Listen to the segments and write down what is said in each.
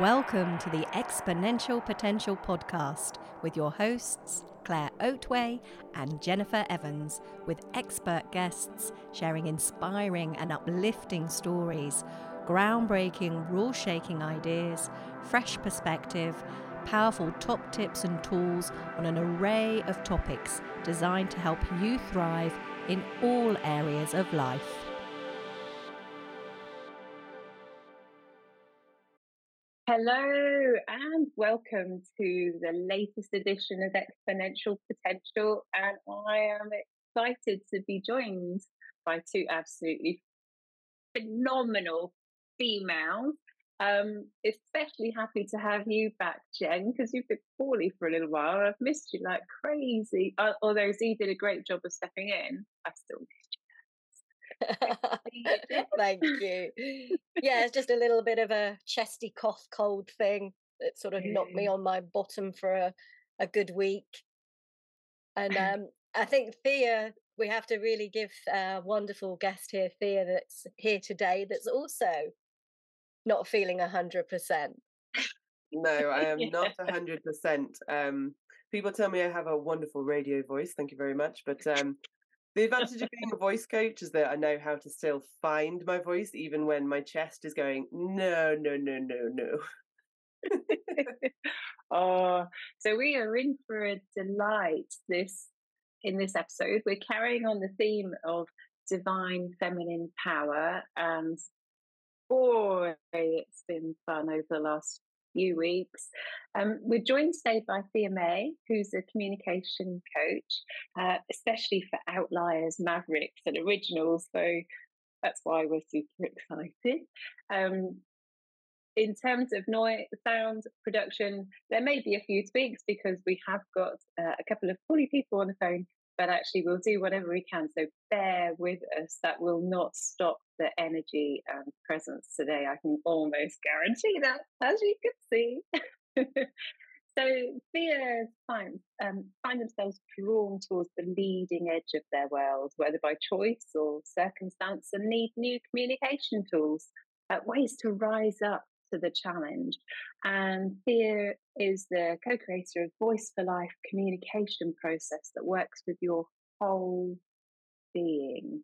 Welcome to the Exponential Potential Podcast with your hosts, Claire Oatway and Jennifer Evans, with expert guests sharing inspiring and uplifting stories, groundbreaking, rule shaking ideas, fresh perspective, powerful top tips and tools on an array of topics designed to help you thrive in all areas of life. Hello and welcome to the latest edition of Exponential Potential. And I am excited to be joined by two absolutely phenomenal females. Um, especially happy to have you back, Jen, because you've been poorly for a little while. I've missed you like crazy. Uh, although Z did a great job of stepping in, I still you. Thank you. Yeah, it's just a little bit of a chesty cough cold thing that sort of knocked me on my bottom for a, a good week. And um, I think Thea, we have to really give a wonderful guest here, Thea, that's here today, that's also not feeling 100%. No, I am not a hundred percent. Um, people tell me I have a wonderful radio voice. Thank you very much. But um, the advantage of being a voice coach is that I know how to still find my voice, even when my chest is going no, no, no, no, no. oh, so we are in for a delight this in this episode. We're carrying on the theme of divine feminine power, and boy, it's been fun over the last few weeks. Um, we're joined today by Thea May, who's a communication coach, uh, especially for outliers, mavericks, and originals. So that's why we're super excited. Um, in terms of noise, sound production, there may be a few tweaks because we have got uh, a couple of fully people on the phone but actually we'll do whatever we can. So bear with us. That will not stop the energy and presence today. I can almost guarantee that, as you can see. so fears find, um, find themselves drawn towards the leading edge of their world, whether by choice or circumstance, and need new communication tools, uh, ways to rise up to the challenge. And Thea is the co creator of Voice for Life communication process that works with your whole being.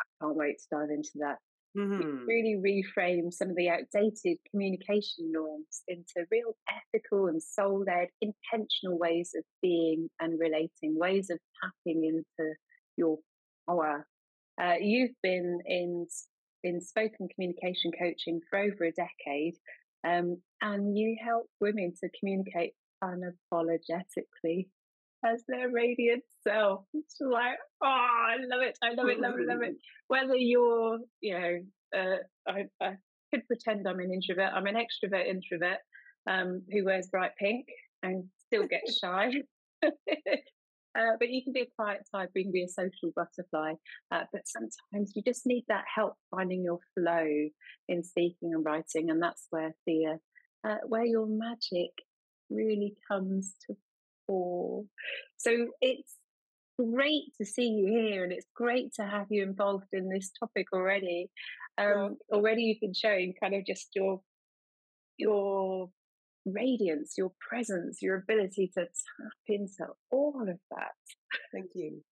I can't wait to dive into that. Mm-hmm. Really reframe some of the outdated communication norms into real ethical and soul led, intentional ways of being and relating, ways of tapping into your power. Uh, you've been in in spoken communication coaching for over a decade, um, and you help women to communicate unapologetically as their radiant self. It's like, oh, I love it, I love it, love it, love it. Whether you're, you know, uh, I, I could pretend I'm an introvert. I'm an extrovert introvert um, who wears bright pink and still gets shy. Uh, but you can be a quiet type, you can be a social butterfly. Uh, but sometimes you just need that help finding your flow in speaking and writing, and that's where the uh, where your magic really comes to fore. So it's great to see you here, and it's great to have you involved in this topic already. Um, already, you've been showing kind of just your your radiance, your presence, your ability to tap into all of that. Thank you.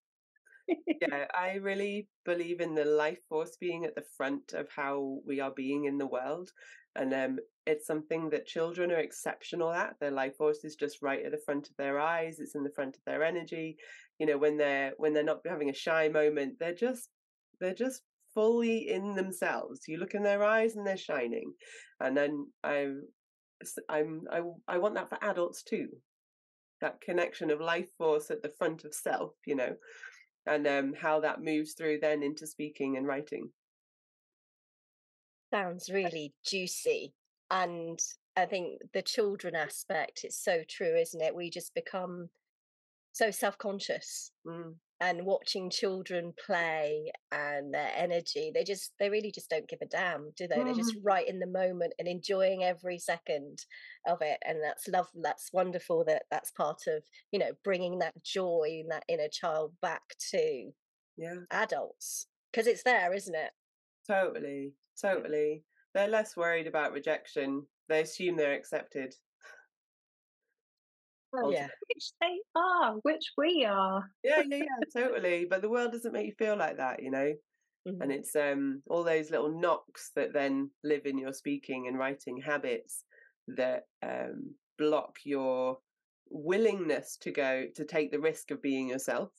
yeah, I really believe in the life force being at the front of how we are being in the world. And um, it's something that children are exceptional at. Their life force is just right at the front of their eyes. It's in the front of their energy. You know, when they're when they're not having a shy moment, they're just they're just fully in themselves. You look in their eyes and they're shining. And then I I'm I I want that for adults too. That connection of life force at the front of self, you know, and um, how that moves through then into speaking and writing. Sounds really juicy, and I think the children aspect is so true, isn't it? We just become so self conscious. Mm and watching children play and their energy they just they really just don't give a damn do they mm. they're just mm-hmm. right in the moment and enjoying every second of it and that's love that's wonderful that that's part of you know bringing that joy and that inner child back to yeah adults because it's there isn't it totally totally they're less worried about rejection. They assume they're accepted. Oh, yeah. Which they are, which we are. Yeah, yeah, yeah, totally. But the world doesn't make you feel like that, you know? Mm-hmm. And it's um all those little knocks that then live in your speaking and writing habits that um block your willingness to go to take the risk of being yourself.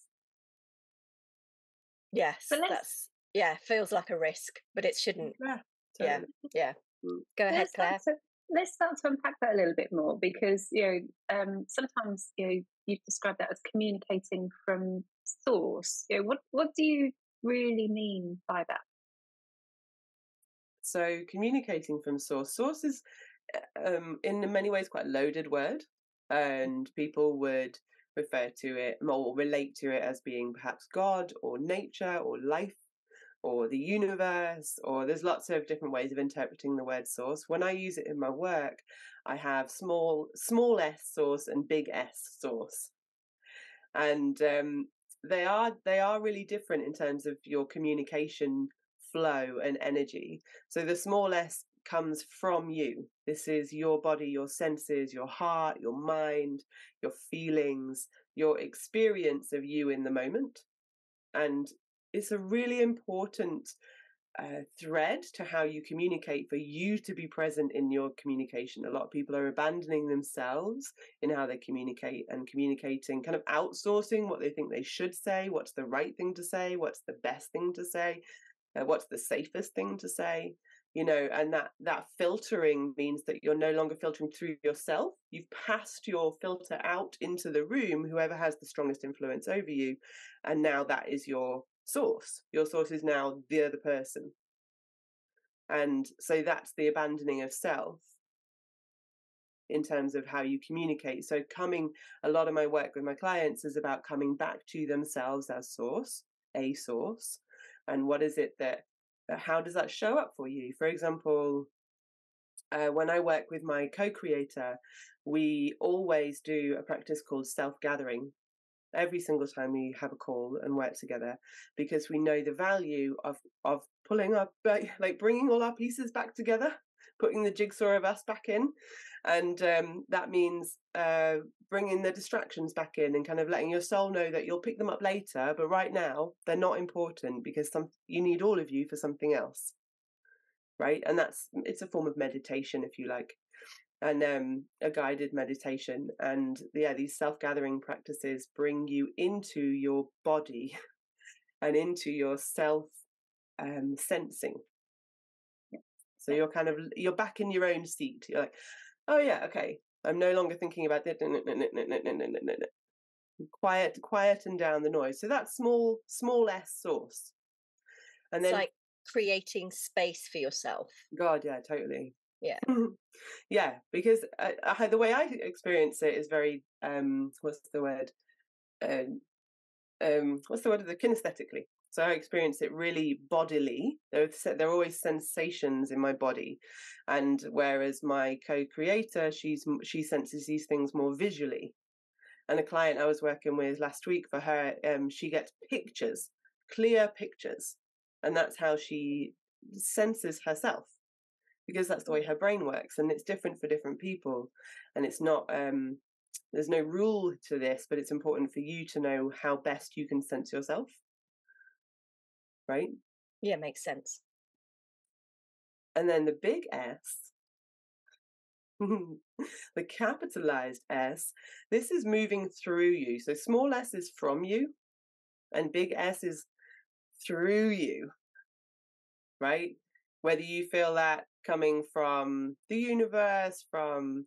Yes, that's yeah, feels like a risk, but it shouldn't. Yeah, totally. yeah, yeah. Mm. Go ahead, Claire let's start to unpack that a little bit more because you know um, sometimes you know you've described that as communicating from source. You know, what what do you really mean by that? So communicating from source. Source is uh, um, in many ways quite a loaded word, and people would refer to it or relate to it as being perhaps God or nature or life or the universe, or there's lots of different ways of interpreting the word source. When I use it in my work, I have small small s source and big S source, and um, they are they are really different in terms of your communication flow and energy. So the small s comes from you. This is your body, your senses, your heart, your mind, your feelings, your experience of you in the moment. And it's a really important uh, thread to how you communicate for you to be present in your communication. A lot of people are abandoning themselves in how they communicate and communicating, kind of outsourcing what they think they should say, what's the right thing to say, what's the best thing to say, uh, what's the safest thing to say. You know, and that that filtering means that you're no longer filtering through yourself. You've passed your filter out into the room, whoever has the strongest influence over you, and now that is your source. Your source is now the other person. And so that's the abandoning of self in terms of how you communicate. So, coming, a lot of my work with my clients is about coming back to themselves as source, a source. And what is it that, how does that show up for you? For example, uh, when I work with my co creator, we always do a practice called self gathering every single time we have a call and work together because we know the value of of pulling up like bringing all our pieces back together putting the jigsaw of us back in. And um, that means uh, bringing the distractions back in and kind of letting your soul know that you'll pick them up later but right now they're not important because some you need all of you for something else right? And that's it's a form of meditation if you like and um, a guided meditation. And yeah, these self gathering practices bring you into your body and into your self um, sensing. So you're kind of you're back in your own seat. You're like, oh yeah, okay. I'm no longer thinking about it. Quiet, quieten down the noise. So that's small, small s source. And then it's like creating space for yourself. God, yeah, totally yeah. Yeah because uh, I, the way i experience it is very um what's the word? Um, um what's the word of the kinesthetically. So i experience it really bodily. There there are always sensations in my body and whereas my co-creator she's she senses these things more visually. And a client i was working with last week for her um she gets pictures clear pictures and that's how she senses herself because that's the way her brain works and it's different for different people and it's not um there's no rule to this but it's important for you to know how best you can sense yourself. Right? Yeah makes sense. And then the big s the capitalized s this is moving through you. So small s is from you and big s is through you. Right whether you feel that coming from the universe, from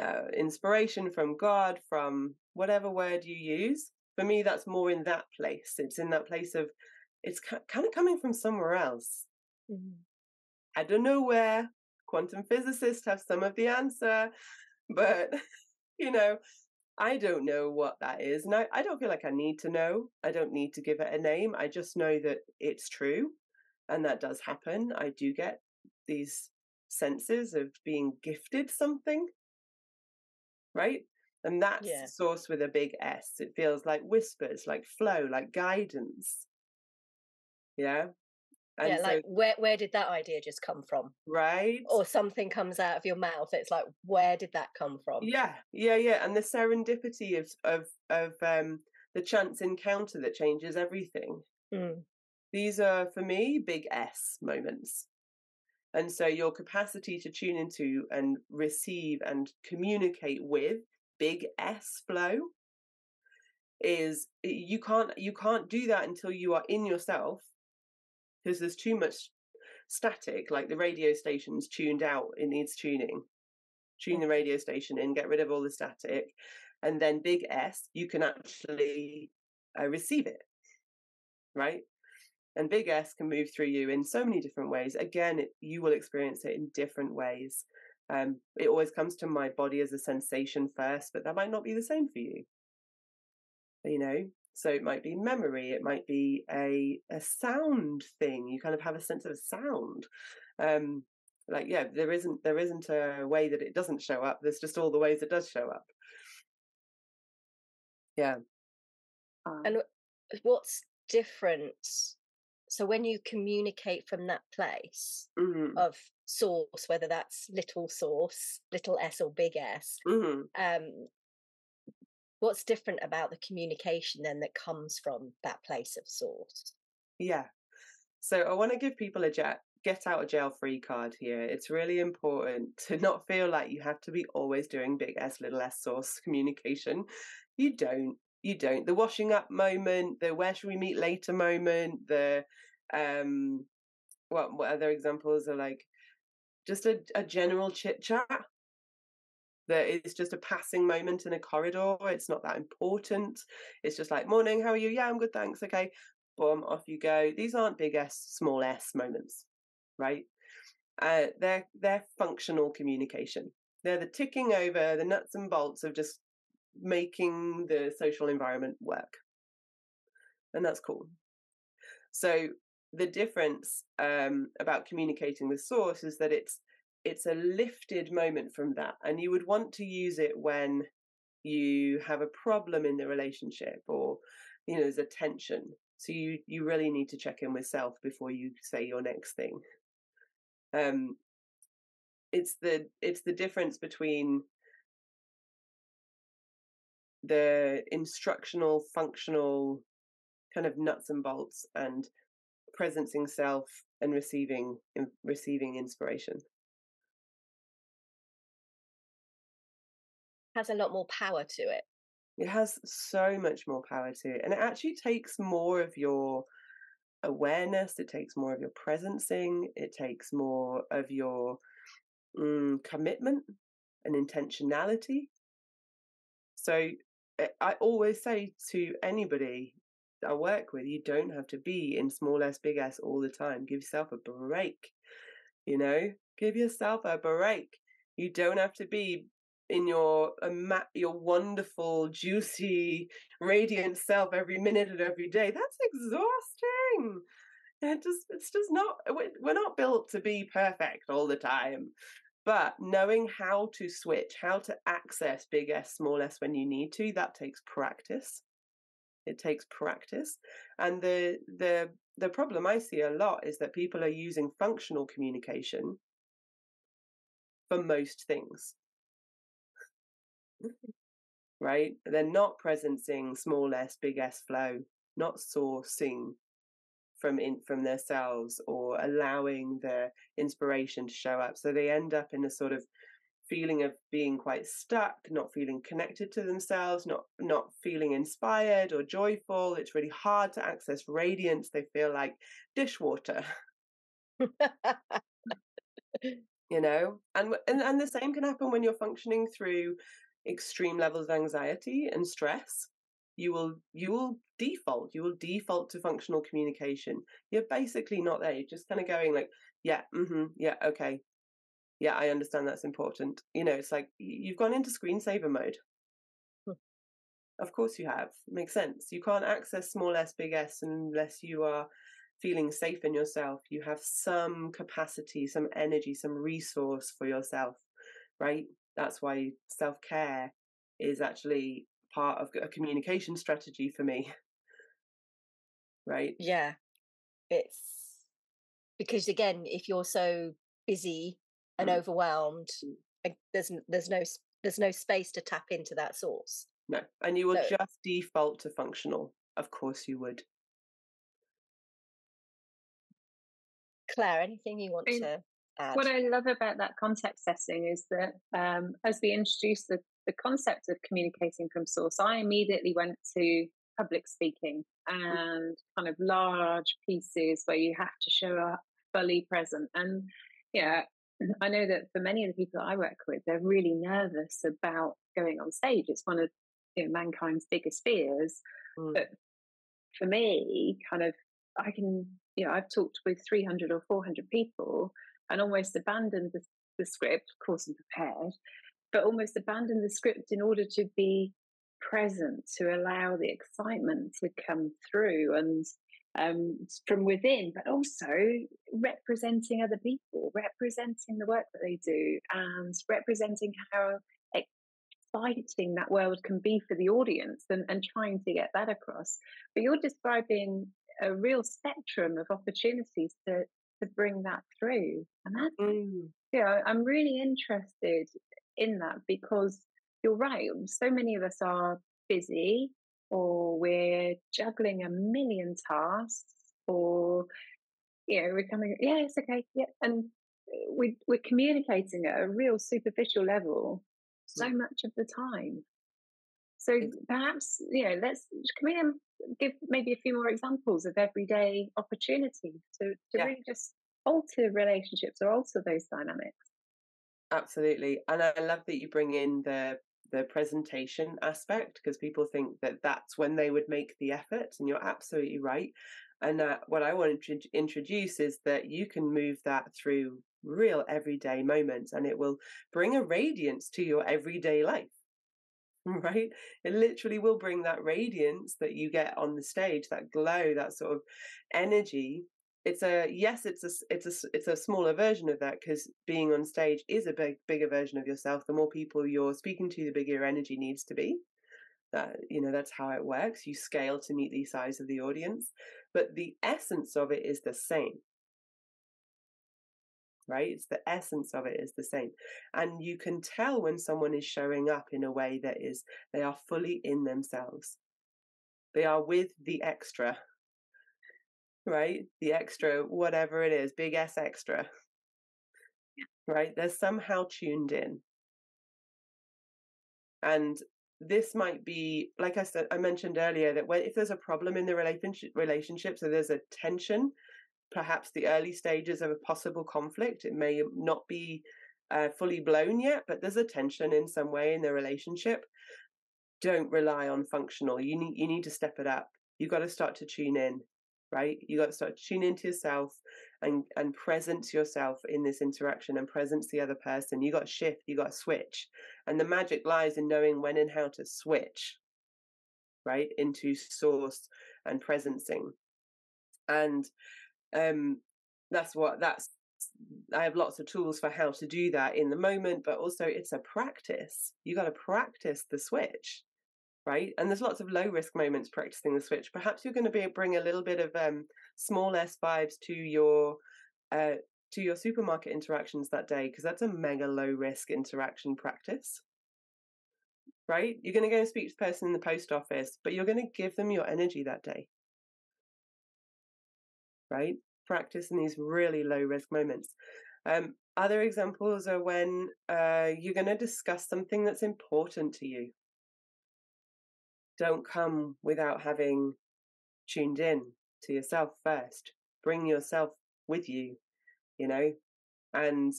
uh, inspiration, from God, from whatever word you use. For me, that's more in that place. It's in that place of, it's kind of coming from somewhere else. Mm-hmm. I don't know where. Quantum physicists have some of the answer, but, you know, I don't know what that is. And I, I don't feel like I need to know. I don't need to give it a name. I just know that it's true. And that does happen. I do get these senses of being gifted something right and that's yeah. source with a big s it feels like whispers like flow like guidance yeah And yeah, so, like where where did that idea just come from? right? Or something comes out of your mouth. It's like, where did that come from? Yeah, yeah, yeah. And the serendipity of of of um the chance encounter that changes everything. Mm. These are for me big S moments. And so your capacity to tune into and receive and communicate with big S flow is you can't you can't do that until you are in yourself because there's too much static like the radio station's tuned out it needs tuning tune the radio station in get rid of all the static and then big s you can actually uh, receive it right and big s can move through you in so many different ways. Again it, you will experience it in different ways. Um, it always comes to my body as a sensation first but that might not be the same for you. You know? So it might be memory it might be a a sound thing you kind of have a sense of sound. Um like yeah there isn't there isn't a way that it doesn't show up there's just all the ways it does show up. Yeah. Um, And what's different? So when you communicate from that place hmm of source, whether that's little source, little s or big S, hmm um, what's different about the communication then that comes from that place of source? yeah. So i want to give people a jet get out of jail free card here. It's really important to not feel like you have to be always doing big s little s source communication. You don't you don't. The washing up moment the where should we meet later moment the um what what other examples are like just a, a general chit chat. That is just a passing moment in a corridor it's not that important. It's just like morning how are you? Yeah i'm good thanks okay. Boom off you go. These aren't big s small s moments right? Uh they're they're functional communication. They're the ticking over the nuts and bolts of just making the social environment work and that's cool. So the difference um, about communicating with source is that it's it's a lifted moment from that and you would want to use it when you have a problem in the relationship or you know there's a tension. So you you really need to check in with self before you say your next thing. Um it's the it's the difference between the instructional functional kind of nuts and bolts and presencing self and receiving in, receiving inspiration Has a lot more power to it. it has so much more power to it and it actually takes more of your awareness it takes more of your presencing it takes more of your mm, commitment and intentionality so i always say to anybody i work with you don't have to be in small s big s all the time. Give yourself a break you know? Give yourself a break. You don't have to be in your your wonderful juicy radiant self every minute of every day. That's exhausting. It just it's just not we're not built to be perfect all the time but knowing how to switch how to access big s small s when you need to that takes practice. It takes practice. And the the the problem i see a lot is that people are using functional communication for most things. Mm-hmm. Right? They're not presencing small s, big S flow, not sourcing from in from themselves or allowing their inspiration to show up. So they end up in a sort of feeling of being quite stuck, not feeling connected to themselves, not not feeling inspired or joyful. It's really hard to access radiance. They feel like dishwater. you know and, and and the same can happen when you're functioning through extreme levels of anxiety and stress you will you will default you will default to functional communication. You're basically not there you're just kind of going like yeah mm-hmm yeah okay. Yeah i understand that's important. You know it's like you've gone into screensaver mode. Hmm. of course you have makes sense. You can't access small s big s unless you are feeling safe in yourself. You have some capacity some energy some resource for yourself right? That's why self-care is actually part of a communication strategy for me right yeah. It's because again if you're so busy and Mm. overwhelmed uh, there's there's no there's no space to tap into that source No. And you will So- just default to functional. Of course you would. claire anything you want mean, to add What I love about that context setting is that um, as we introduced the, the concept of communicating from source, I immediately went to public speaking and kind of large pieces where you have to show up fully present. And yeah, I know that for many of the people that I work with, they're really nervous about going on stage. It's one of you know, mankind's biggest fears. Mm. But for me, kind of, I can, you know, I've talked with 300 or 400 people and almost abandoned the, the script. Of course, I'm prepared, but almost abandoned the script in order to be present, to allow the excitement to come through and um, from within, but also representing other people, representing the work that they do, and representing how exciting that world can be for the audience and, and trying to get that across. But you're describing a real spectrum of opportunities to to bring that through. And that's Mm. yeah, I'm really interested in that because you're right. So many of us are busy or we're juggling a million tasks or you know, we're coming, yeah, it's okay, yeah. And we, we're communicating at a real superficial level so much of the time. So perhaps, you know, let's, can we um, give maybe a few more examples of everyday opportunities to, to Yeah. really just alter relationships or alter those dynamics? Absolutely. And I love that you bring in the the presentation aspect because people think that that's when they would make the effort and you're absolutely right. And uh, what I want to introduce is that you can move that through real everyday moments and it will bring a radiance to your everyday life. Right? It literally will bring that radiance that you get on the stage, that glow, that sort of energy. It's a yes it's a it's a it's a smaller version of that because being on stage is a big bigger version of yourself. The more people you're speaking to the bigger your energy needs to be. That you know that's how it works. You scale to meet the size of the audience. But the essence of it is the same right it's the essence of it is the same and you can tell when someone is showing up in a way that is they are fully in themselves they are with the extra right? The extra, whatever it is, big S extra, right? They're somehow tuned in. And this might be, like I said, I mentioned earlier that when, if there's a problem in the relationship, relationship, so there's a tension, perhaps the early stages of a possible conflict, it may not be uh, fully blown yet, but there's a tension in some way in the relationship. Don't rely on functional. You need you need to step it up. You've got to start to tune in right you got to start to tune into yourself and and presence yourself in this interaction and presence the other person you got to shift you got to switch and the magic lies in knowing when and how to switch right into source and presencing and um that's what that's I have lots of tools for how to do that in the moment, but also it's a practice. You got to practice the switch right? And there's lots of low risk moments practicing the switch. Perhaps you're going to be bring a little bit of um, small S vibes to your uh, to your supermarket interactions that day because that's a mega low risk interaction practice. Right? You're going to go and speak to the person in the post office, but you're going to give them your energy that day. Right? Practice in these really low risk moments. Um, other examples are when uh, you're going to discuss something that's important to you don't come without having tuned in to yourself first. Bring yourself with you, you know, and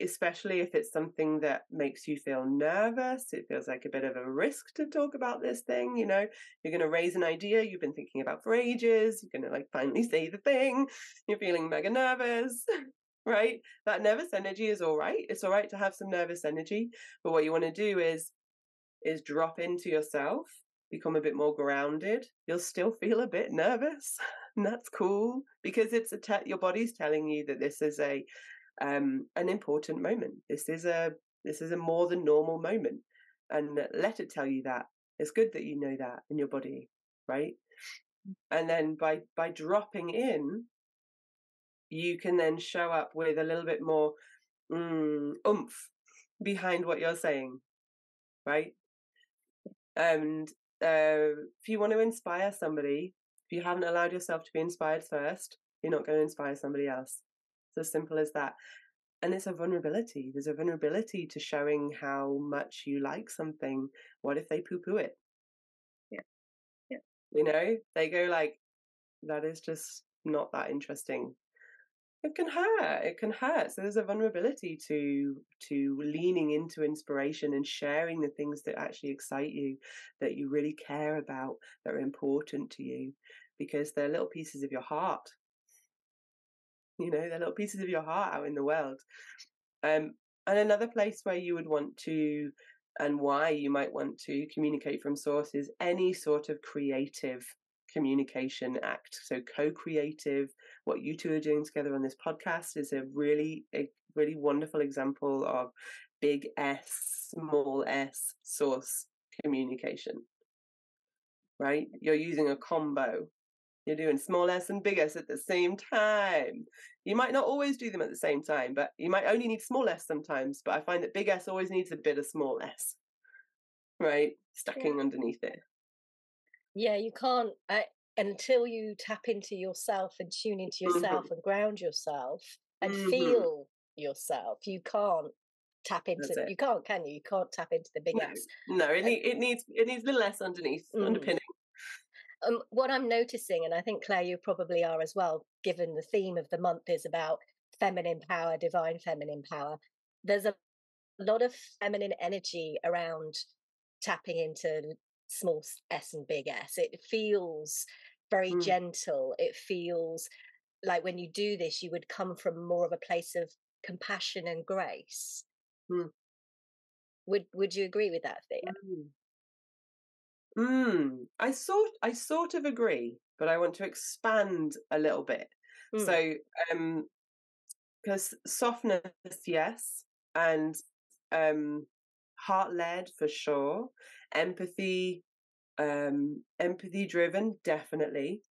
especially if it's something that makes you feel nervous, it feels like a bit of a risk to talk about this thing, you know, you're going to raise an idea you've been thinking about for ages, you're going to like finally say the thing, you're feeling mega nervous. Right, that nervous energy is all right. It's all right to have some nervous energy, but what you want to do is is drop into yourself, become a bit more grounded. You'll still feel a bit nervous, and that's cool because it's a te- your body's telling you that this is a um, an important moment. This is a this is a more than normal moment, and let it tell you that. It's good that you know that in your body, right? And then by by dropping in, you can then show up with a little bit more mm, oomph behind what you're saying, right? And uh, if you want to inspire somebody, if you haven't allowed yourself to be inspired first, you're not going to inspire somebody else. It's as simple as that. And it's a vulnerability. There's a vulnerability to showing how much you like something. What if they poo poo it? Yeah. Yeah. You know, they go like, that is just not that interesting it can hurt it can hurt so there's a vulnerability to to leaning into inspiration and sharing the things that actually excite you that you really care about that are important to you because they're little pieces of your heart you know they're little pieces of your heart out in the world um and another place where you would want to and why you might want to communicate from sources any sort of creative communication act. So co-creative, what you two are doing together on this podcast is a really, a really wonderful example of big S, small s source communication. Right? You're using a combo. You're doing small s and big S at the same time. You might not always do them at the same time, but you might only need small s sometimes. But I find that big S always needs a bit of small s, right? Stacking yeah. underneath it. Yeah, you can't I, until you tap into yourself and tune into yourself mm-hmm. and ground yourself and mm-hmm. feel yourself. You can't tap into you can't can you you can't tap into the big no, S. no it, need, it needs it needs a little S underneath mm. underpinning um, what i'm noticing and i think claire you probably are as well given the theme of the month is about feminine power divine feminine power there's a lot of feminine energy around tapping into small s and big s it feels very mm. gentle it feels like when you do this you would come from more of a place of compassion and grace mm. would would you agree with that thea mm. Mm, I sort I sort of agree, but I want to expand a little bit. Mm. So, um, because softness, yes, and um, heart led for sure, empathy, um, empathy driven, definitely.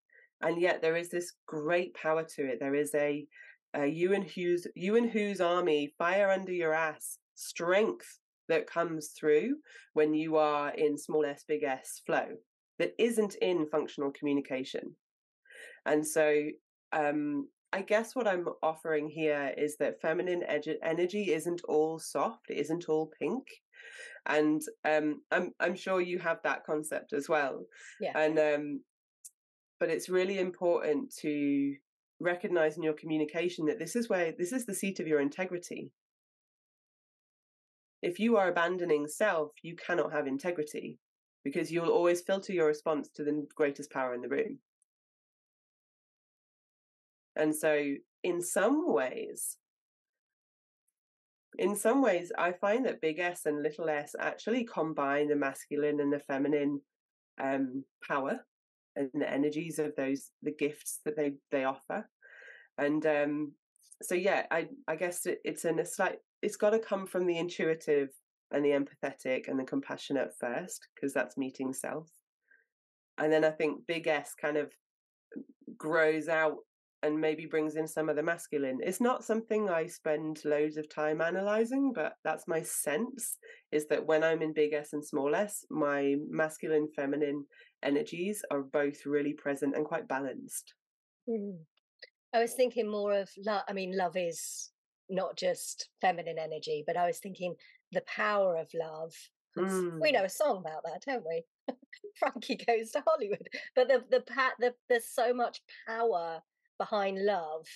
And yet there is this great power to it. There is a, a Ewan you and Hughes army, fire under your ass, strength that comes through when you are in small s, big S flow that isn't in functional communication. And so um, I guess what I'm offering here is that feminine energy isn't all soft, it isn't all pink and um, I'm I'm sure you have that concept as well. Yeah. And um, but it's really important to recognize in your communication that this is where this is the seat of your integrity. If you are abandoning self, you cannot have integrity because you'll always filter your response to the greatest power in the room. And so, in some ways, in some ways, I find that big S and little s actually combine the masculine and the feminine um, power and the energies of those the gifts that they they offer. And um, so, yeah, I I guess it, it's in a slight. It's got to come from the intuitive and the empathetic and the compassionate first, because that's meeting self. And then I think big S kind of grows out and maybe brings in some of the masculine. It's not something I spend loads of time analyzing, but that's my sense is that when I'm in big S and small s, my masculine, feminine energies are both really present and quite balanced. Mm. I was thinking more of love. I mean, love is not just feminine energy, but I was thinking the power of love. Mm. We know a song about that, don't we? Frankie goes to Hollywood, but the the, the there's so much power behind love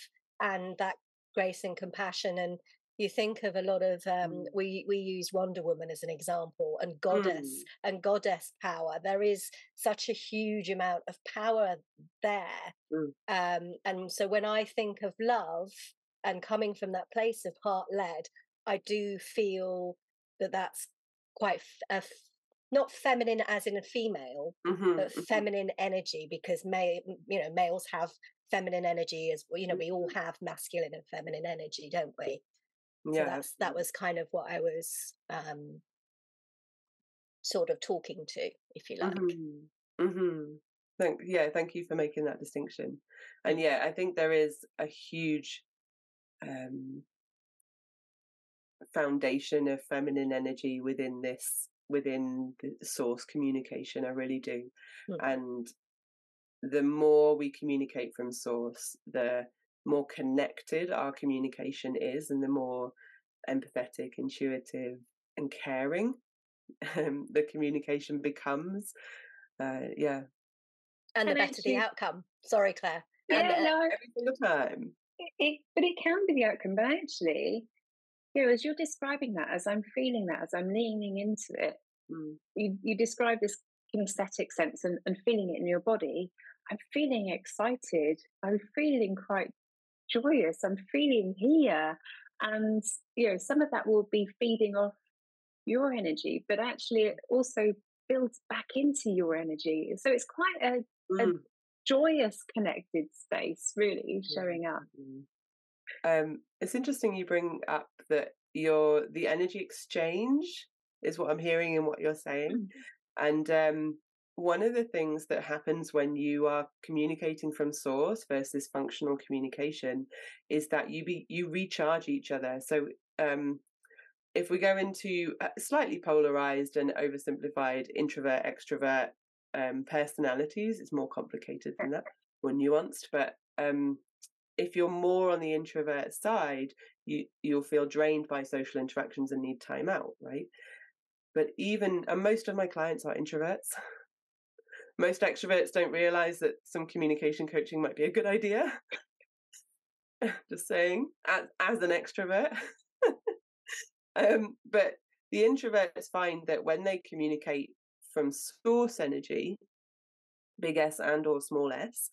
and that grace and compassion and you think of a lot of um, mm. we we use wonder woman as an example and goddess mm. and goddess power there is such a huge amount of power there mm. um, and so when i think of love and coming from that place of heart led i do feel that that's quite a not feminine as in a female mm-hmm, but mm-hmm. feminine energy because may you know males have feminine energy as you know we all mm-hmm. have masculine and feminine energy don't we yeah so that's that was kind of what i was um sort of talking to if you like mm-hmm. Mm-hmm. Thank yeah, thank you for making that distinction. And yeah, I think there is a huge um foundation of feminine energy within this within the source communication. I really do. Mm. And the more we communicate from source, the more connected our communication is and the more empathetic, intuitive, and caring um, the communication becomes. Uh, yeah. And, and the better actually, the outcome. Sorry, Claire. Yeah, and, uh, no, every single time. It, but it can be the outcome. But actually, you know, as you're describing that, as I'm feeling that, as I'm leaning into it, mm. you, you describe this kinesthetic sense and, and feeling it in your body. I'm feeling excited. I'm feeling quite joyous. I'm feeling here. And, you know, some of that will be feeding off your energy, but actually it also builds back into your energy. So it's quite a, mm. Joyous, connected space, really showing up. Um, it's interesting you bring up that your the energy exchange is what I'm hearing in what you're saying, mm. and um, one of the things that happens when you are communicating from source versus functional communication is that you be you recharge each other so um, if we go into slightly polarized and oversimplified introvert extrovert um, personalities it's more complicated than that more nuanced but um, if you're more on the introvert side you you'll feel drained by social interactions and need time out right but even and most of my clients are introverts most extroverts don't realize that some communication coaching might be a good idea. Just saying, as, as an extrovert. um, but the introverts find that when they communicate from source energy, big S and or small s,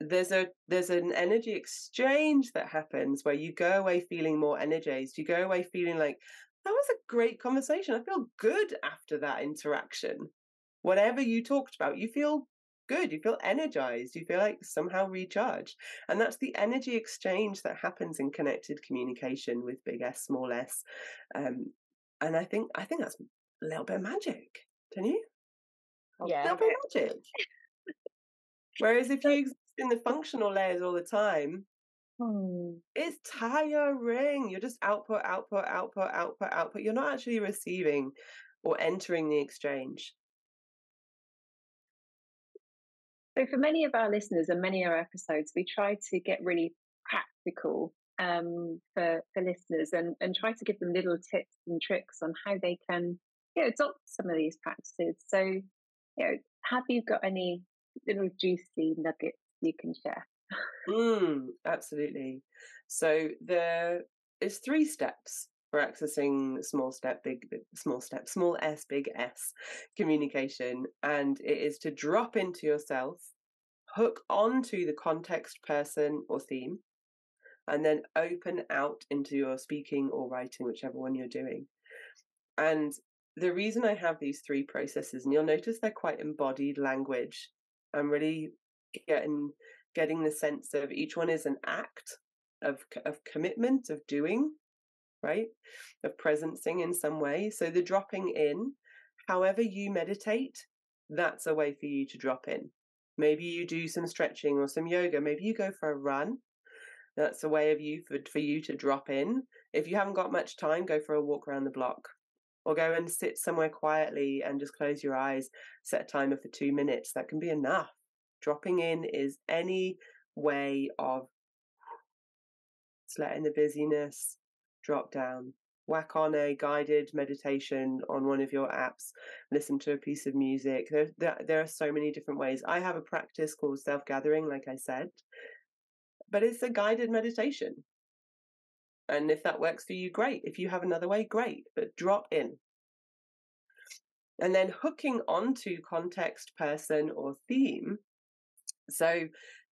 there's a there's an energy exchange that happens where you go away feeling more energized. You go away feeling like that was a great conversation. I feel good after that interaction whatever you talked about, you feel good, you feel energized, you feel like somehow recharged. And that's the energy exchange that happens in connected communication with big S, small s. Um, and I think I think that's a little bit magic, don't you? Yeah. Bit of magic. Whereas if you exist in the functional layers all the time, hmm. it's tiring. You're just output, output, output, output, output. You're not actually receiving or entering the exchange. So, for many of our listeners and many of our episodes, we try to get really practical um, for, for listeners and, and try to give them little tips and tricks on how they can you know, adopt some of these practices. So, you know, have you got any little juicy nuggets you can share? Mm, absolutely. So there is three steps for accessing small step, big, big, small step, small s, big S communication. And it is to drop into yourself, hook onto the context, person, or theme, and then open out into your speaking or writing, whichever one you're doing. And the reason I have these three processes, and you'll notice they're quite embodied language. I'm really getting getting the sense of each one is an act of of commitment of doing right? Of presencing in some way. So the dropping in, however you meditate, that's a way for you to drop in. Maybe you do some stretching or some yoga. Maybe you go for a run. That's a way of you for, for you to drop in. If you haven't got much time, go for a walk around the block or go and sit somewhere quietly and just close your eyes, set a timer for two minutes. That can be enough. Dropping in is any way of letting the busyness drop down, whack on a guided meditation on one of your apps, listen to a piece of music. There, there, there are so many different ways. I have a practice called self gathering, like I said, but it's a guided meditation. And if that works for you, great. If you have another way, great, but drop in. And then hooking onto context, person, or theme. So,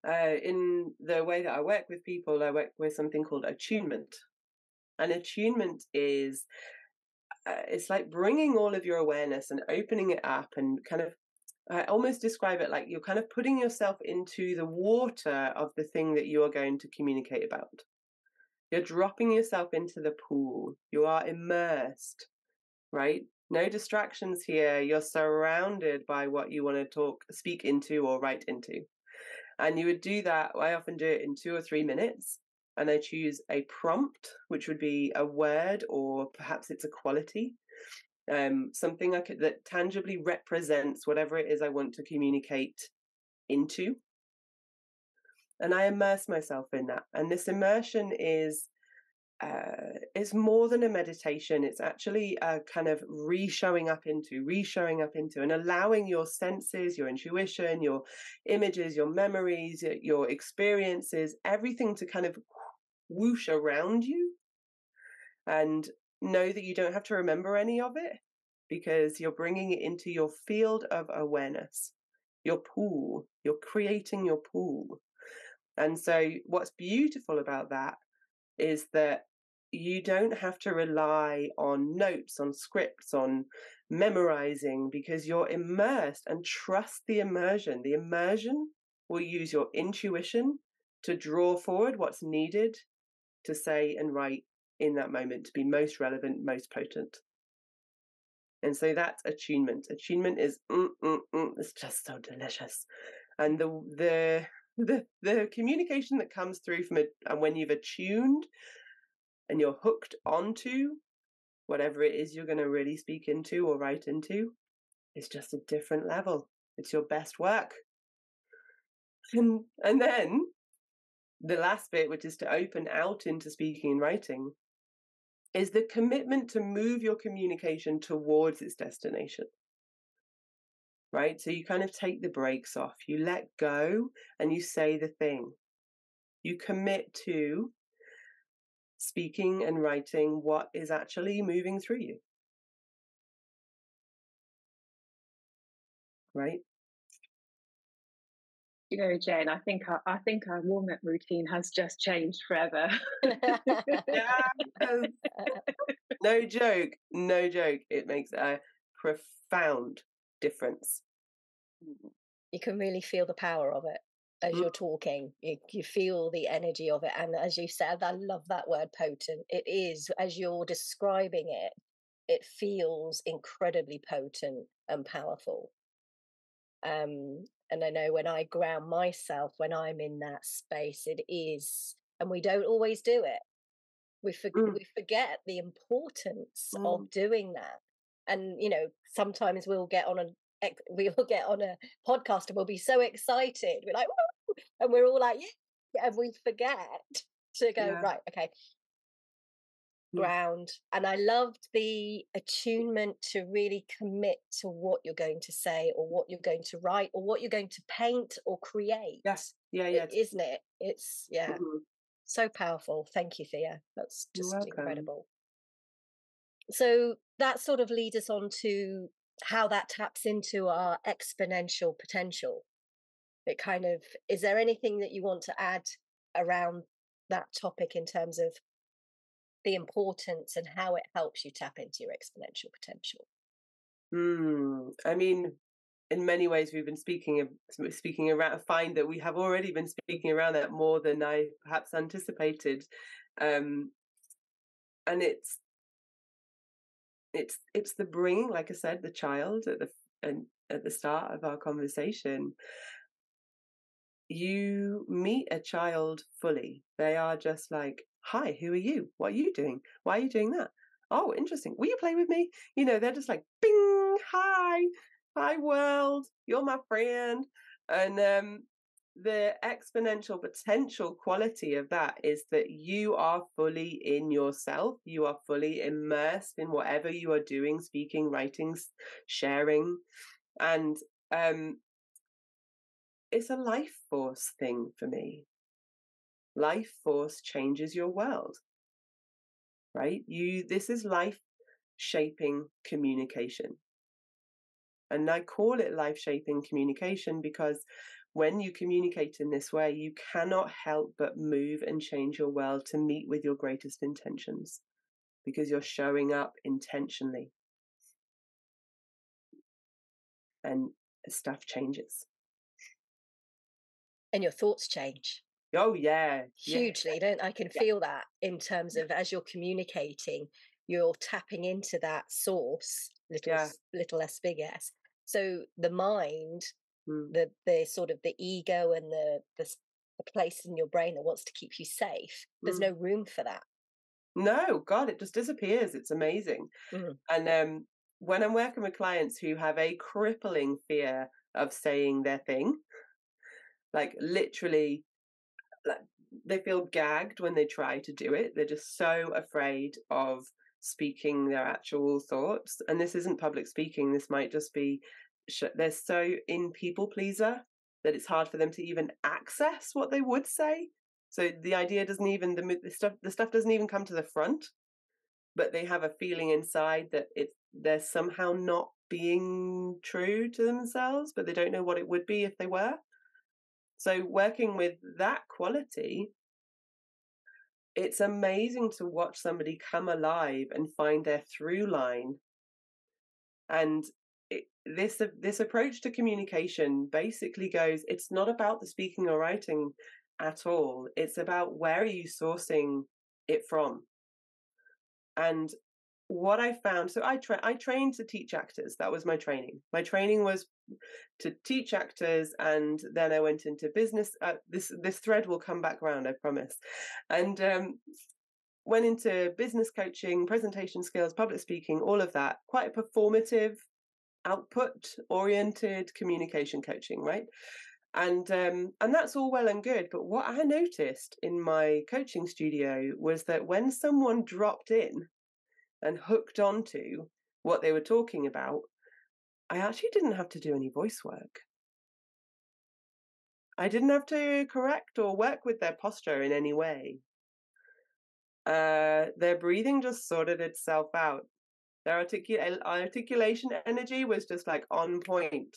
uh, in the way that I work with people, I work with something called attunement. And attunement is uh, it's like bringing all of your awareness and opening it up and kind of I almost describe it like you're kind of putting yourself into the water of the thing that you are going to communicate about. You're dropping yourself into the pool. You are immersed, right? No distractions here. You're surrounded by what you want to talk, speak into, or write into. And you would do that. I often do it in two or three minutes. And I choose a prompt, which would be a word or perhaps it's a quality, um, something I could, that tangibly represents whatever it is I want to communicate into. And I immerse myself in that. And this immersion is uh, it's more than a meditation. It's actually a kind of re-showing up into, re-showing up into, and allowing your senses, your intuition, your images, your memories, your experiences, everything to kind of whoosh around you, and know that you don't have to remember any of it because you're bringing it into your field of awareness, your pool. You're creating your pool. And so, what's beautiful about that is that you don't have to rely on notes, on scripts, on memorizing because you're immersed and trust the immersion. The immersion will use your intuition to draw forward what's needed to say and write in that moment to be most relevant, most potent. And so that's attunement. Attunement is mm, mm, mm, it's just so delicious, and the the the the communication that comes through from it, and uh, when you've attuned and you're hooked onto whatever it is you're going to really speak into or write into, is just a different level. It's your best work. And, and then the last bit, which is to open out into speaking and writing, is the commitment to move your communication towards its destination. Right? So you kind of take the brakes off, you let go, and you say the thing. You commit to speaking and writing what is actually moving through you. Right? You know, Jane, I think our, I think our warm up routine has just changed forever. no joke, no joke. It makes a profound difference. You can really feel the power of it as you're talking. You, you feel the energy of it. And as you said, I love that word potent. It is, as you're describing it, it feels incredibly potent and powerful. Um, and I know when I ground myself, when I'm in that space, it is, and we don't always do it. We, for, mm. we forget the importance mm. of doing that. And, you know, sometimes we'll get on a we'll get on a podcast and we'll be so excited. We're like, and we're all like, yeah, and we forget to go yeah. right. Okay, hmm. ground. And I loved the attunement to really commit to what you're going to say or what you're going to write or what you're going to paint or create. Yes. Yeah. Yeah. Isn't it? It's yeah. Mm-hmm. So powerful. Thank you, Thea. That's just incredible. So that sort of leads us on to how that taps into our exponential potential it kind of is there anything that you want to add around that topic in terms of the importance and how it helps you tap into your exponential potential Hmm. i mean in many ways we've been speaking speaking around find that we have already been speaking around that more than i perhaps anticipated um and it's it's it's the bringing like i said the child at the and at the start of our conversation you meet a child fully. They are just like, hi, who are you? What are you doing? Why are you doing that? Oh, interesting. Will you play with me? You know, they're just like, bing, hi, hi, world, you're my friend. And um, the exponential potential quality of that is that you are fully in yourself. You are fully immersed in whatever you are doing, speaking, writing, sharing. And um, it's a life force thing for me. Life force changes your world. Right? You this is life shaping communication. And I call it life shaping communication because when you communicate in this way, you cannot help but move and change your world to meet with your greatest intentions because you're showing up intentionally. And stuff changes and your thoughts change oh yeah hugely yeah. don't i can yeah. feel that in terms of as you're communicating you're tapping into that source, little Yeah. little s big S. So the mind, Mm. the the sort of the ego and the the, the place in your brain that wants to keep you safe, there's Mm. no room for that. No, God, it just disappears. It's amazing. Mhm. And um, when I'm working with clients who have a crippling fear of saying their thing, like literally, like they feel gagged when they try to do it. They're just so afraid of speaking their actual thoughts. And this isn't public speaking. This might just be they're so in people pleaser that it's hard for them to even access what they would say. So the idea doesn't even the, the stuff the stuff doesn't even come to the front, but they have a feeling inside that it's they're somehow not being true to themselves, but they don't know what it would be if they were. So working with that quality, it's amazing to watch somebody come alive and find their through line. And this this approach to communication basically goes it's not about the speaking or writing at all. It's about where are you sourcing it from. And what I found, so I tra- I trained to teach actors. That was my training. My training was to teach actors, and then I went into business. Uh, this this thread will come back around, I promise. And um, went into business coaching, presentation skills, public speaking, all of that. Quite a performative, output oriented communication coaching, right? And um, and that's all well and good. But what I noticed in my coaching studio was that when someone dropped in and hooked onto what they were talking about, I actually didn't have to do any voice work. I didn't have to correct or work with their posture in any way. Uh, their breathing just sorted itself out. Their articula- articulation energy was just like on point.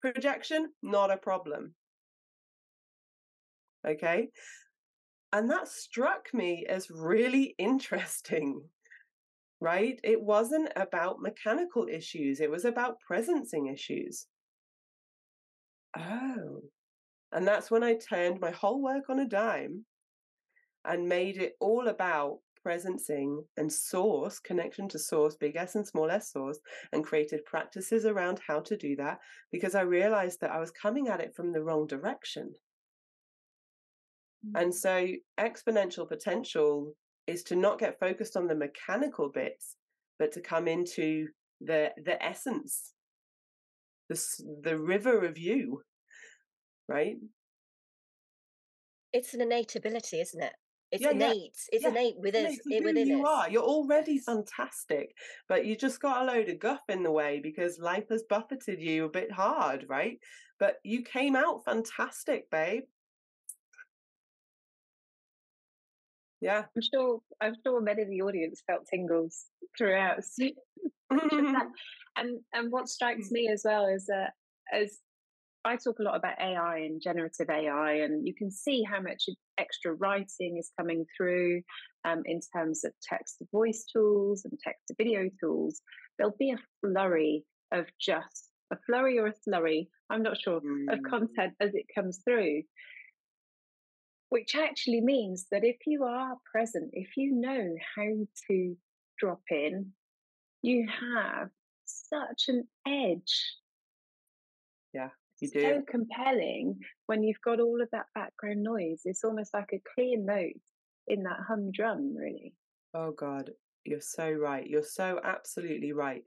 Projection, not a problem. Okay. And that struck me as really interesting, right? It wasn't about mechanical issues, it was about presencing issues. Oh. And that's when I turned my whole work on a dime and made it all about presencing and source, connection to source, big S and small s source, and created practices around how to do that because I realized that I was coming at it from the wrong direction. And mm. so exponential potential is to not get focused on the mechanical bits, but to come into the the essence, the the river of you, right? It's an innate ability, isn't it? It's Yeah, yeah, innate. It's yeah, innate within us. amazing It who within you us. are. You're already fantastic, but you just got a load of guff in the way because life has buffeted you a bit hard, right? But you came out fantastic, babe. Yeah. I'm sure I'm sure many of the audience felt tingles throughout. and and what strikes mm. me as well is that as I talk a lot about AI and generative AI, and you can see how much extra writing is coming through um, in terms of text to voice tools and text to video tools. There'll be a flurry of just a flurry or a slurry, I'm not sure, of Mm. content as it comes through. Which actually means that if you are present, if you know how to drop in, you have such an edge You so do. compelling when you've got all of that background noise. It's almost like a clear note in that humdrum, really. Oh God, you're so right. You're so absolutely right.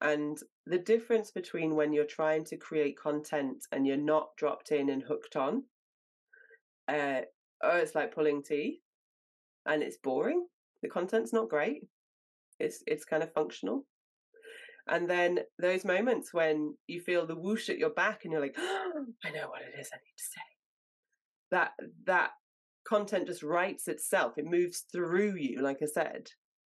And the difference between when you're trying to create content and you're not dropped in and hooked on, uh, oh, it's like pulling teeth, and it's boring. The content's not great. It's it's kind of functional. And then those moments when you feel the whoosh at your back and you're like, oh, I know what it is I need to say. That that content just writes itself. It moves through you, like I said.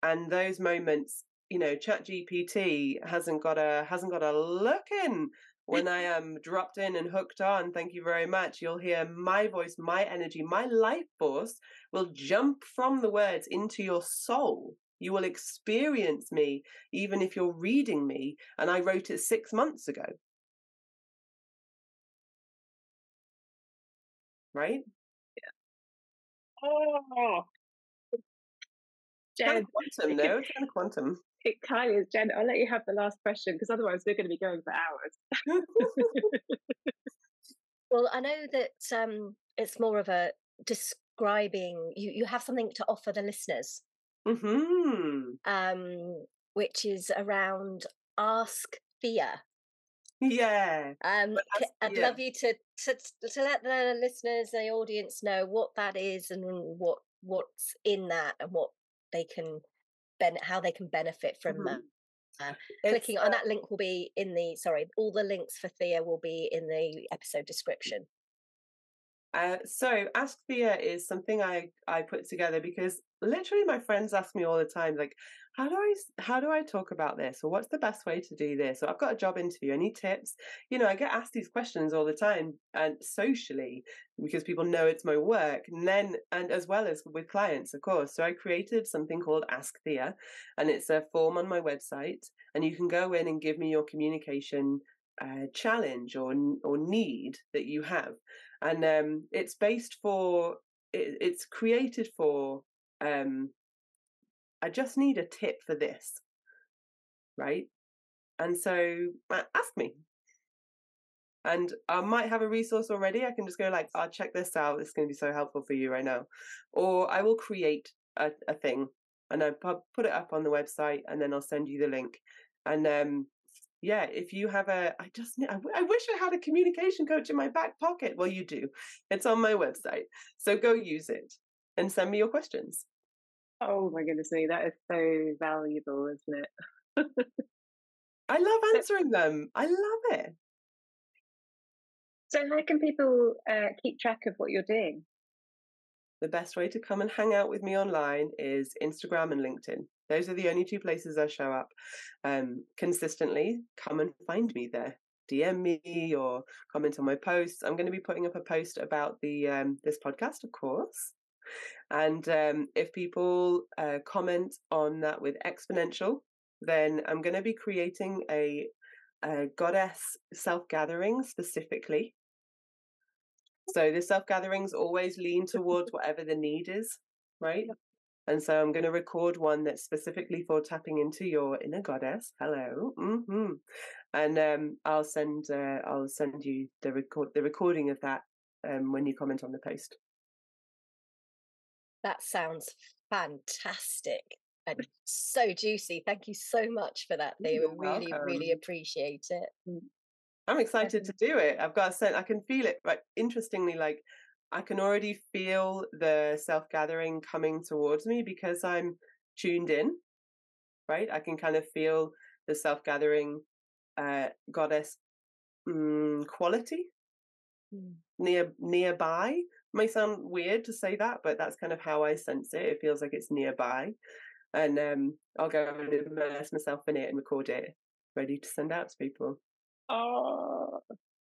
And those moments, you know, ChatGPT hasn't got a hasn't got a look in when I am dropped in and hooked on. Thank you very much. You'll hear my voice, my energy, my life force will jump from the words into your soul. You will experience me even if you're reading me. And I wrote it six months ago. Right? Yeah. Oh, Jen, quantum, no, it's kind of quantum. It kind of is. Jen, I'll let you have the last question because otherwise we're going to be going for hours. well, I know that um, it's more of a describing. You you have something to offer the listeners, hmm um, which is around ask Thea. Yeah. Um, that's- I'd yeah. love you to, to to let the listeners, the audience, know what that is and what what's in that and what they can ben- how they can benefit from that. Mhm. Uh, Clicking on uh, that link will be in the sorry, all the links for Thea will be in the episode description. Uh, so Ask Thea is something I I put together because literally my friends ask me all the time, like, how do I how do I talk about this, or what's the best way to do this, or I've got a job interview, any tips? You know, I get asked these questions all the time, and socially because people know it's my work, and then and as well as with clients, of course. So I created something called Ask Thea, and it's a form on my website, and you can go in and give me your communication uh, challenge or or need that you have and um, it's based for it, it's created for um, i just need a tip for this right? And so ask me. And i might have a resource already i can just go like i'll check this out it's going to be so helpful for you right now. Or i will create a, a thing and i pu- put it up on the website and then i'll send you the link. And um yeah if you have a i just I, w- I wish i had a communication coach in my back pocket. Well you do. It's on my website. So go use it and send me your questions. Oh my goodness me, that is so valuable, isn't it? i love answering them. I love it. So, how can people uh, keep track of what you're doing? the best way to come and hang out with me online is instagram and linkedin those are the only two places i show up um, consistently. Come and find me there. Dm me or comment on my posts. I'm going to be putting up a post about the um, this podcast of course. And um, if people uh, comment on that with exponential then i'm going to be creating a, a goddess self gathering specifically. So the self gatherings always lean towards whatever the need is right and so i'm going to record one that's specifically for tapping into your inner goddess hello hmm and um, i'll send uh, i'll send you the record the recording of that um, when you comment on the post That sounds fantastic and so juicy. Thank you so much for that, Thea. We really, really appreciate it. I'm excited to do it. I've got a sense, I can feel it. But interestingly, like I can already feel the self gathering coming towards me because I'm tuned in, right? I can kind of feel the self gathering uh, goddess mm, quality Mm. near nearby. May sound weird to say that, but that's kind of how I sense it. It feels like it's nearby, and um, I'll go and immerse myself in it and record it, ready to send out to people. Oh,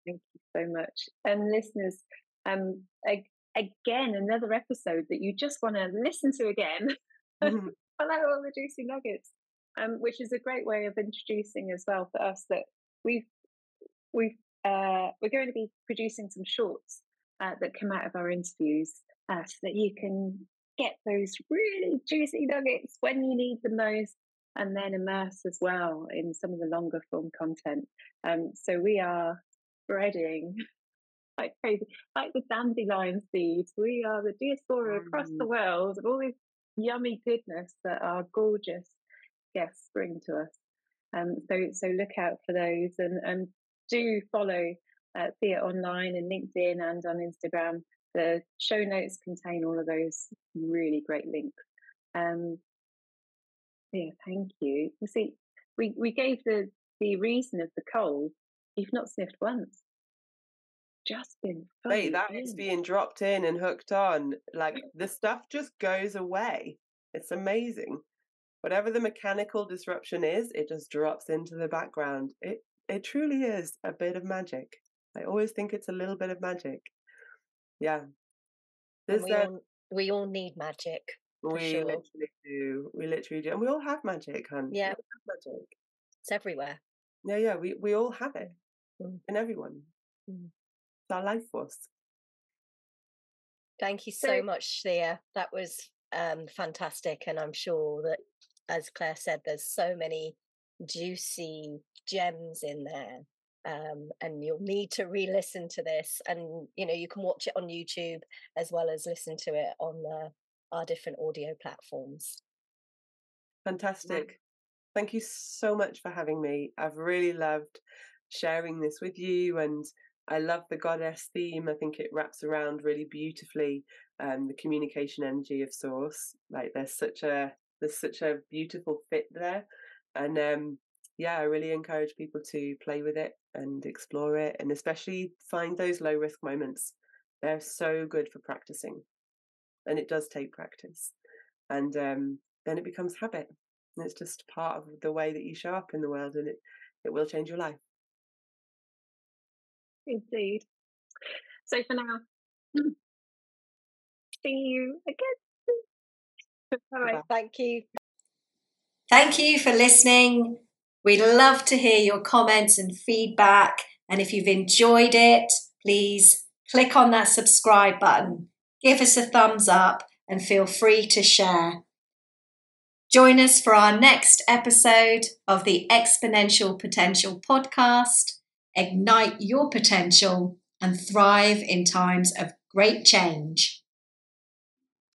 thank you so much. And listeners, um, ag- again, another episode that you just want to listen to again. Mhm. Hello, all the juicy nuggets, um, which is a great way of introducing as well for us that we've we've uh, we're going to be producing some shorts uh, that come out of our interviews uh, so that you can get those really juicy nuggets when you need them most and then immerse as well in some of the longer form content. Um, so we are spreading like crazy, like the dandelion seeds. We are the diaspora across the Mm. world of all this yummy goodness that our gorgeous guests bring to us. Um, so so look out for those and, and do follow uh, Thea online and LinkedIn and on Instagram. The show notes contain all of those really great links. Um, yeah, thank you. You see, we, we gave the, the reason of the cold. You've not sniffed once. Just been fully that is in. being dropped in and hooked on. Like the stuff just goes away. It's amazing. Whatever the mechanical disruption is, it just drops into the background. It it truly is a bit of magic. I always think it's a little bit of magic. Yeah. And There's we all we all need magic. we sure. literally do. We literally do. And we all have magic, hun. Yeah. magic. It's everywhere. Yeah, yeah. We we all have it Mm. in everyone. Mm. Our life force. Thank you so So- much, Thea. That was um, fantastic. And I'm sure that, as Claire said, there's so many juicy gems in there. Um, and you'll need to re-listen to this and you know you can watch it on youtube as well as listen to it on the, our different audio platforms fantastic thank you so much for having me i've really loved sharing this with you and I love the goddess theme. I think it wraps around really beautifully um, the communication energy of source. Like there's such a there's such a beautiful fit there, and um, yeah, I really encourage people to play with it and explore it, and especially find those low risk moments. They're so good for practicing, and it does take practice, and um, then it becomes habit. And it's just part of the way that you show up in the world, and it it will change your life. Indeed. So for now, mm. see you again. All right. Thank you. Thank you for listening. We'd love to hear your comments and feedback. And if you've enjoyed it, please click on that subscribe button, give us a thumbs up, and feel free to share. Join us for our next episode of the Exponential Potential podcast ignite your potential, and thrive in times of great change.